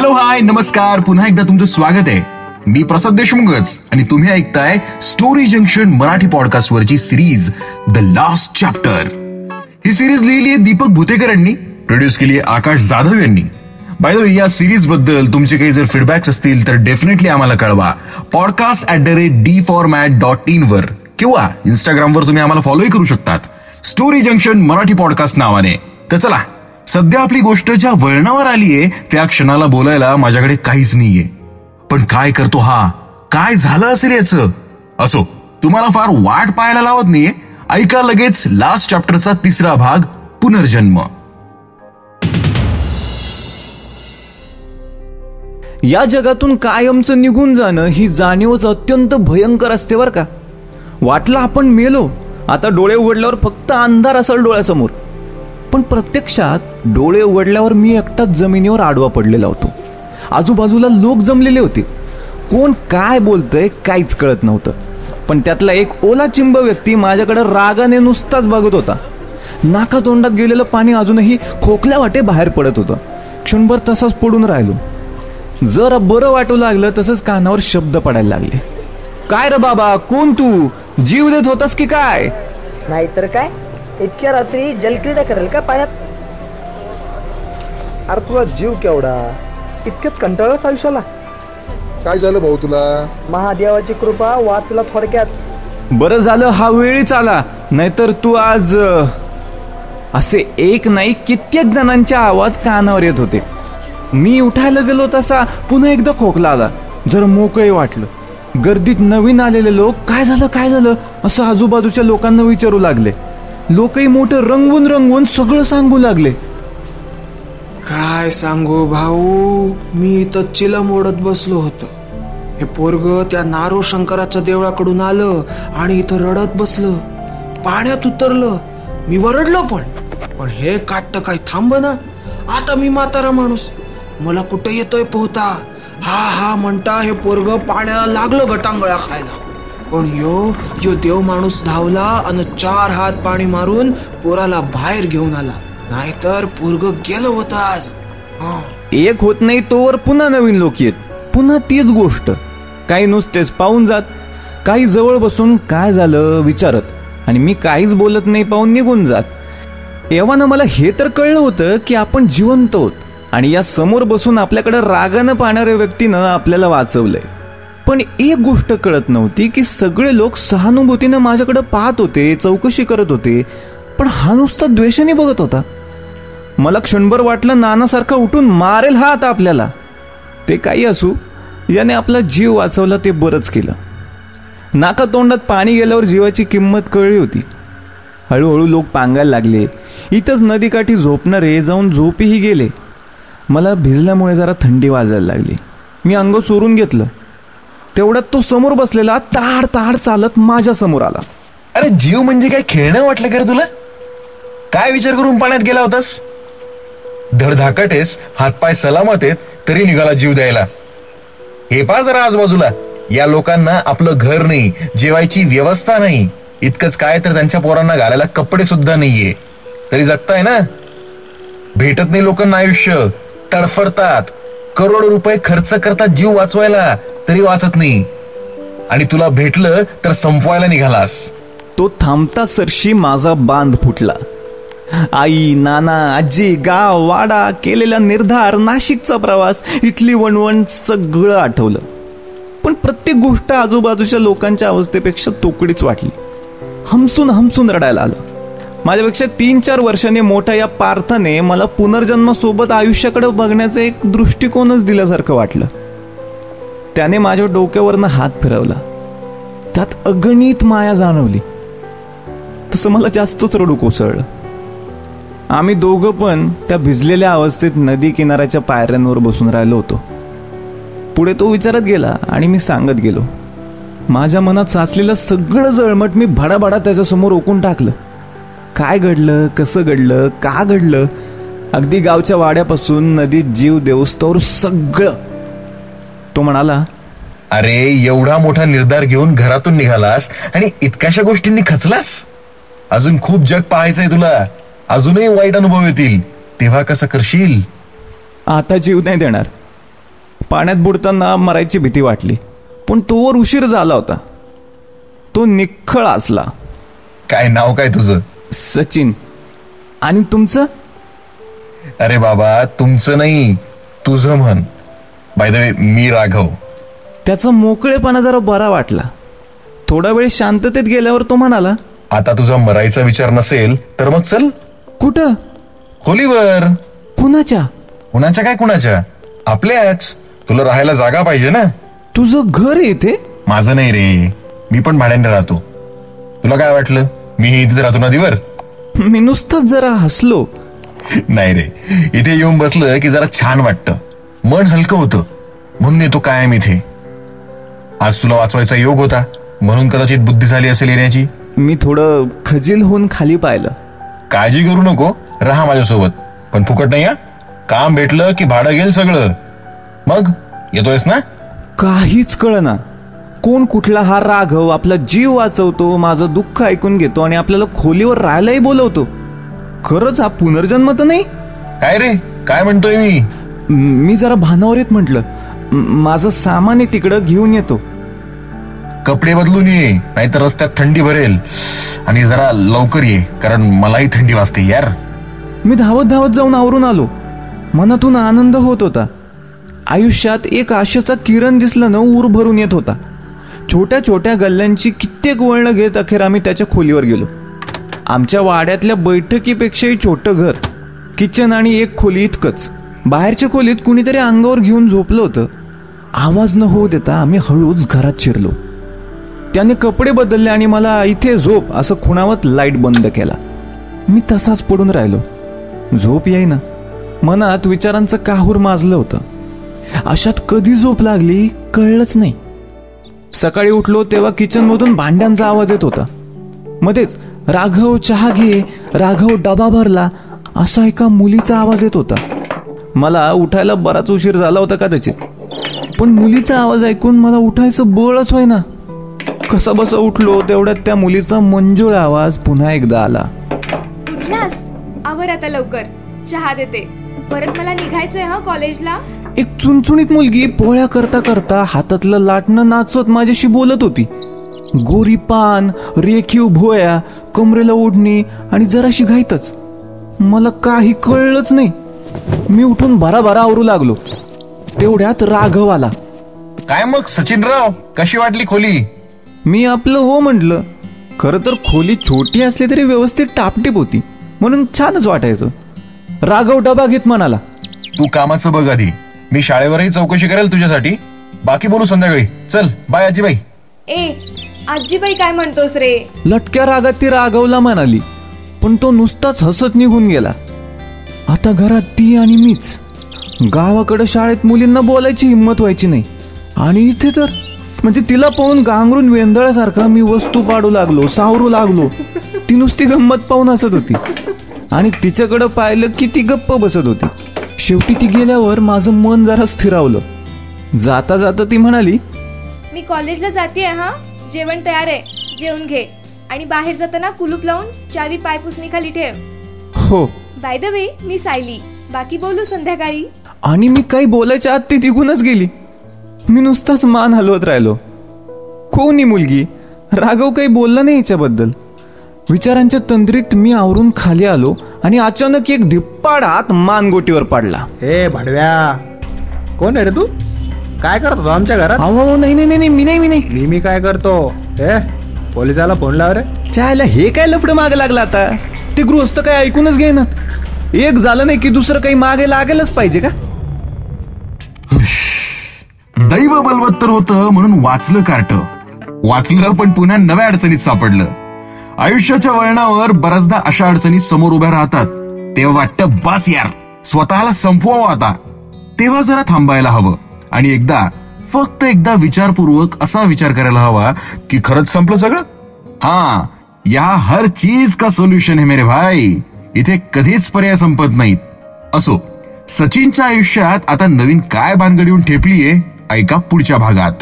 Hello hi नमस्कार. पुन्हा एकदा तुमचं स्वागत आहे. मी प्रसाद देशमुखच आणि तुम्ही ऐकताय स्टोरी जंक्शन मराठी पॉडकास्ट वरची सिरीज द लास्ट चॅप्टर ही सिरीज लिहिली आहे दीपक भुतेकर यांनी प्रोड्यूस केली आहे आकाश जाधव यांनी. बाय द या सिरीजबद्दल तुमचे काही जर फीडबॅक्स असतील तर डेफिनेटली आम्हाला कळवा. Podcast at the rate D format dot in वर किंवा इंस्टाग्रामवर तुम्ही आम्हाला फॉलोही करू शकतात. स्टोरी जंक्शन मराठी पॉडकास्ट नावाने. तर चला सध्या आपली गोष्ट ज्या वळणावर आलीये त्या क्षणाला बोलायला माझ्याकडे काहीच नाहीये. पण काय करतो हा? काय झालं असेल याच? असो तुम्हाला फार वाट पाहायला लावत नाहीये. ऐका लगेच लास्ट चॅप्टरचा तिसरा भाग पुनर्जन्म. या जगातून कायमचं निघून जाणं ही जाणीवच अत्यंत भयंकर असते बरं का? वाटलं आपण मेलो आता डोळे उघडल्यावर फक्त अंधार असेल डोळ्यासमोर. पण प्रत्यक्षात डोळे उघडल्यावर मी एकटाच जमिनीवर आडवा पडलेला होतो. आजूबाजूला लोक जमलेले होते. कोण काय बोलतंय काहीच कळत नव्हतं. पण त्यातला एक ओला चिंब व्यक्ती माझ्याकडे रागाने नुसताच बघत होता. नाका तोंडात गेलेलं पाणी अजूनही खोकल्या वाटे बाहेर पडत होतं. क्षणभर तसाच पडून राहिलो. जरा बरं वाटू लागलं तसंच कानावर शब्द पडायला लागले. काय रे बाबा कोण तू? जीव देत होतास की काय? नाहीतर काय? इतक्या रात्री जलक्रीडा करेल का पाण्यात? अरे तुला जीव केवढा? इतक्यात कंटाळाच आयुष्याला? काय झालं भाऊ तुला? महादेवाची कृपा वाचला थोडक्यात. बरं झालं हा वेळीच आला. नाहीतर तू आज असे एक नाही कित्येक जणांचे आवाज कानावर येत होते. मी उठायला गेलो तसा पुन्हा एकदा खोकला आला. जर मोकळे वाटलं. गर्दीत नवीन आलेले लोक काय झालं काय झालं? असं आजूबाजूच्या लोकांना विचारू लागले. लोकही मोठं रंगवून रंगवून सगळं सांगू लागले. काय सांगू भाऊ? मी इथं चिलम ओढत बसलो होतो. हे पोरग त्या नारो शंकराच्या देवळाकडून आलं आणि इथं रडत बसलं. पाण्यात उतरलं. मी वरडलो पण. पण हे काटत काय थांब ना. आता मी म्हातारा माणूस. मला कुठे येतोय पोहता? हा हा म्हणता हे पोरग पाण्याला लागलं गटांगळा खायला. पण यो यो देव माणूस धावला आणि चार हात पाणी मारून पोराला बाहेर घेऊन आला. नाहीतर पोरग गेलं होत आज. एक होत नाही तोवर पुन्हा नवीन लोक येत. पुन्हा तीच गोष्ट. काही नुसतेच पाहून जात काही जवळ बसून काय झालं विचारत. आणि मी काहीच बोलत नाही पाहून निघून जात. एव्हाना मला हे तर कळलं होतं की आपण जिवंत होत. आणि या समोर बसून आपल्याकडे रागानं पाहणाऱ्या व्यक्तीनं आपल्याला वाचवलंय. पण एक गोष्ट कळत नव्हती की सगळे लोक सहानुभूतीनं माझ्याकडे पाहत होते चौकशी करत होते पण हा नुसता द्वेषाने बघत होता. मला क्षणभर वाटलं नानासारखा उठून मारेल हा आता आपल्याला. ते काही असू याने आपला जीव वाचवला ते बरंच केलं. नाका तोंडात पाणी गेल्यावर जीवाची किंमत कळली होती. हळूहळू लोक पांगायला लागले. इथंच नदीकाठी झोपणारे जाऊन झोपीही गेले. मला भिजल्यामुळे जरा थंडी वाजायला लागली. मी अंग चोरून घेतलं. तेवढ्यात तो समोर बसलेला ताड ताड चालत माझ्यासमोर आला. अरे जीव म्हणजे काय खेळणं वाटलं का रे तुला? काय विचार करून पाण्यात गेला होतास? धडधाकटेस हातपाय सलामत आहेत तरी निघाला जीव द्यायला. हे पा जरा आजूबाजूला. या लोकांना आपलं घर नाही जेवायची व्यवस्था नाही. इतकंच काय तर त्यांच्या पोरांना घालायला कपडे सुद्धा नाहीये. तरी जगताय ना? भेटत नाही लोकांना आयुष्य. तडफडतात. करोड रुपये खर्च करता जीव वाचवायला तरी वाचत नाही. आणि तुला भेटलं तर संपवायला निघालास. तो थांबता सरशी माझा बांध फुटला. आई नाना आजी गाव वाडा केलेला निर्धार नाशिकचा प्रवास इथली वणवण सगळं आठवलं. पण प्रत्येक गोष्ट आजूबाजूच्या लोकांच्या अवस्थेपेक्षा तोकडीच वाटली. हमसून हमसून रडायला आलं. माझ्यापेक्षा तीन चार वर्षांनी मोठ्या या पार्थाने मला पुनर्जन्मासोबत आयुष्याकडे बघण्याचं एक दृष्टिकोनच दिल्यासारखं वाटलं. त्याने माझ्या डोक्यावरनं हात फिरवला. त्यात अगणित माया जाणवली. तसं मला जास्तच रडू कोसळलं. आम्ही दोघं पण त्या भिजलेल्या अवस्थेत नदी किनाऱ्याच्या पायऱ्यांवर बसून राहिलो होतो. पुढे तो विचारत गेला आणि मी सांगत गेलो. माझ्या मनात साचलेलं सगळं जळमट मी भडाभडा त्याच्यासमोर ओकून टाकलं. काय घडलं कसं घडलं का घडलं? अगदी गावच्या वाड्यापासून नदीत जीव देऊस्तोवर सगळं. तो म्हणाला अरे एवढा मोठा निर्धार घेऊन घरातून निघालास आणि इतकाशा गोष्टींनी खचलास? अजून खूप जग पाहायचंय तुला. अजूनही वाईट अनुभव येतील. तेव्हा कसं करशील? आता जीव नाही देणार. पाण्यात बुडताना मरायची भीती वाटली. पण तोवर उशीर झाला होता. तो निखळ असला. काय नाव काय तुझं? सचिन. आणि तुमचं? अरे बाबा तुमचं नाही तुझं म्हण. बाय द वे मी राघव. त्याचा मोकळेपणा जरा बरा वाटला. थोडा वेळ शांततेत गेल्यावर तो म्हणाला आता तुझा मरायचा विचार नसेल तर मग चल. कुठं? खोलीवर. कुणाच्या? कुणाच्या काय कुणाच्या? आपल्याच. तुला राहायला जागा पाहिजे ना? तुझं घर इथे? माझं नाही रे. मी पण भाड्याने राहतो. तुला काय वाटलं? मी इथेच राहतो नदीवर मी नुसतंच जरा हसलो. नाही रे इथे येऊन बसलं की जरा छान वाटतं. मन हलकं होतं. म्हणून येतो कायम इथे. आज तुला वाचवायचा योग होता. म्हणून कदाचित बुद्धी झाली असेल येण्याची. मी थोडं खजील होऊन खाली पाहिलं. काळजी करू नको. राहा माझ्यासोबत. पण फुकट नाही हा? काम भेटलं की भाडं घेईल सगळं. मग येतोयस ना? काहीच कळना. कोण कुठला हा राघव आपला जीव वाचवतो माझं दुःख ऐकून घेतो आणि आपल्याला खोलीवर राहायलाही बोलवतो. खरंच हा पुनर्जन्म तर नाही? काय रे? काय म्हणतोय मी? म- जरा भानावर येत म्हटलं. माझं सामान आहे तिकडं घेऊन येतो. कपडे बदलून ये नाहीतर रस्त्यात थंडी भरेल. आणि जरा लवकर ये कारण मलाही थंडी वाजते यार. मी धावत धावत जाऊन आवरून आलो. मनातून आनंद होत होता. आयुष्यात एक आशेचा किरण दिसलं ना ऊर भरून येत होता. छोट्या छोट्या गल्ल्यांची कित्येक वळणं घेत अखेर आम्ही त्याच्या खोलीवर गेलो. आमच्या वाड्यातल्या बैठकीपेक्षाही छोटं घर किचन आणि एक खोली इतकंच. बाहेरच्या खोलीत कुणीतरी अंगावर घेऊन झोपलं होतं. आवाज न होऊ देता आम्ही हळूच घरात शिरलो. त्याने कपडे बदलले आणि मला इथे झोप असं खुणावत लाइट बंद केला. मी तसाच पडून राहिलो. झोप येईना. मनात विचारांचं काहूर माजलं होतं. अशात कधी झोप लागली कळलंच नाही. सकाळी उठलो तेव्हा किचनमधून भांड्यांचा आवाज येत होता. मध्येच राघव चहा घे राघव डबा भरला असा एका मुलीचा आवाज येत होता. मला उठायला बराच उशीर झाला होता का त्याचे? पण मुलीचा आवाज ऐकून मला उठायचं बळच होईना. कसा बसा उठलो तेवढ्यात त्या मुलीचा मंजूळ आवाज पुन्हा एकदा आला. उठलास? आवर आता लवकर. चहा देते. परत मला निघायचंय हा कॉलेजला? एक चुणचुणीत मुलगी पोळ्या करता करता हातातलं लाटणं नाचवत माझ्याशी बोलत होती. गोरी पान रेखीव भोया कमरेला ओढणी आणि जराशी घाईतच. मला काही कळलंच नाही. मी उठून भराभरा आवरू लागलो. तेवढ्यात राघव आला. काय मग सचिनराव? कशी वाटली खोली? मी आपलं हो म्हटलं. खरं तर खोली छोटी असली तरी व्यवस्थित टापटीप होती. म्हणून छानच वाटायचं. राघव डबा घेत म्हणाला तू कामाचं बघ आधी. मी शाळेवरही चौकशी करेल तुझ्यासाठी. बाकी बोलू संध्याकाळी. चल बाय आजीबाई. ए आजीबाई काय म्हणतोस रे? लटक्या रागात ती राघवला म्हणाली. पण तो नुसताच हसत निघून गेला. आता घरात ती आणि मीच. गावाकडे शाळेत मुलींना बोलायची हिंमत व्हायची नाही. आणि इथे तर म्हणजे तिला पाहून गांगरून वेंदळ्यासारखा मी वस्तू पाडू लागलो सावरू लागलो. ती नुसती गंमत पाहून हसत होती. आणि तिच्याकडं पाहिलं की ती गप्प बसत होती. शेवटी ती गेल्यावर माझं मन जरा स्थिरावलं. जाता जाता ती म्हणाली मी कॉलेजला जाते हा? जेवण तयार आहे. जेवून घे. आणि बाहेर जाताना कुलूप लावून चावी पायपुसणी खाली ठेव. हो. बाय द वे मी सायली. बाकी बोलू संध्याकाळी. आणि मी काही बोलायच्या आत ती निघूनच गेली. मी नुसताच मान हलवत राहिलो. कोण मुलगी? राघव काही बोलला नाही हिच्याबद्दल विचारांच्या तंद्रीत मी आवरून खाली आलो आणि अचानक एक धिप्पाड हात मानगोटीवर पाडला. हे भाडव्या कोण आहे रे तू? काय करतो आमच्या घरात? अहो नाही नाही नाही नाही, मी नाही मी नाही. मी मी काय करतो? हे पोलिसाला फोन लाव रे. चायला हे काय लफडं मागे लागलं आता? ते गृहस्थ काय ऐकूनच घेणार एक झालं नाही की दुसरं काही मागे लागेलच पाहिजे का? दैव बलवत्तर होतं म्हणून वाचलं कार्ट. वाचलं पण पुन्हा नव्या अडचणीत सापडलं. आयुष्याच्या वळणावर बऱ्याचदा अशा अडचणी समोर उभ्या राहतात. तेव्हा वाटतं बस यार. स्वतःला संपवावं आता. तेव्हा जरा थांबायला हवं. आणि एकदा फक्त एकदा विचारपूर्वक असा विचार करायला हवा की खरंच संपलं सगळं? हा या हर चीज का सोल्युशन है मेरे भाई? इथे कधीच पर्याय संपत नाहीत. असो सचिनच्या आयुष्यात आता नवीन काय भानगड येऊन ठेपलीये ऐका पुढच्या भागात.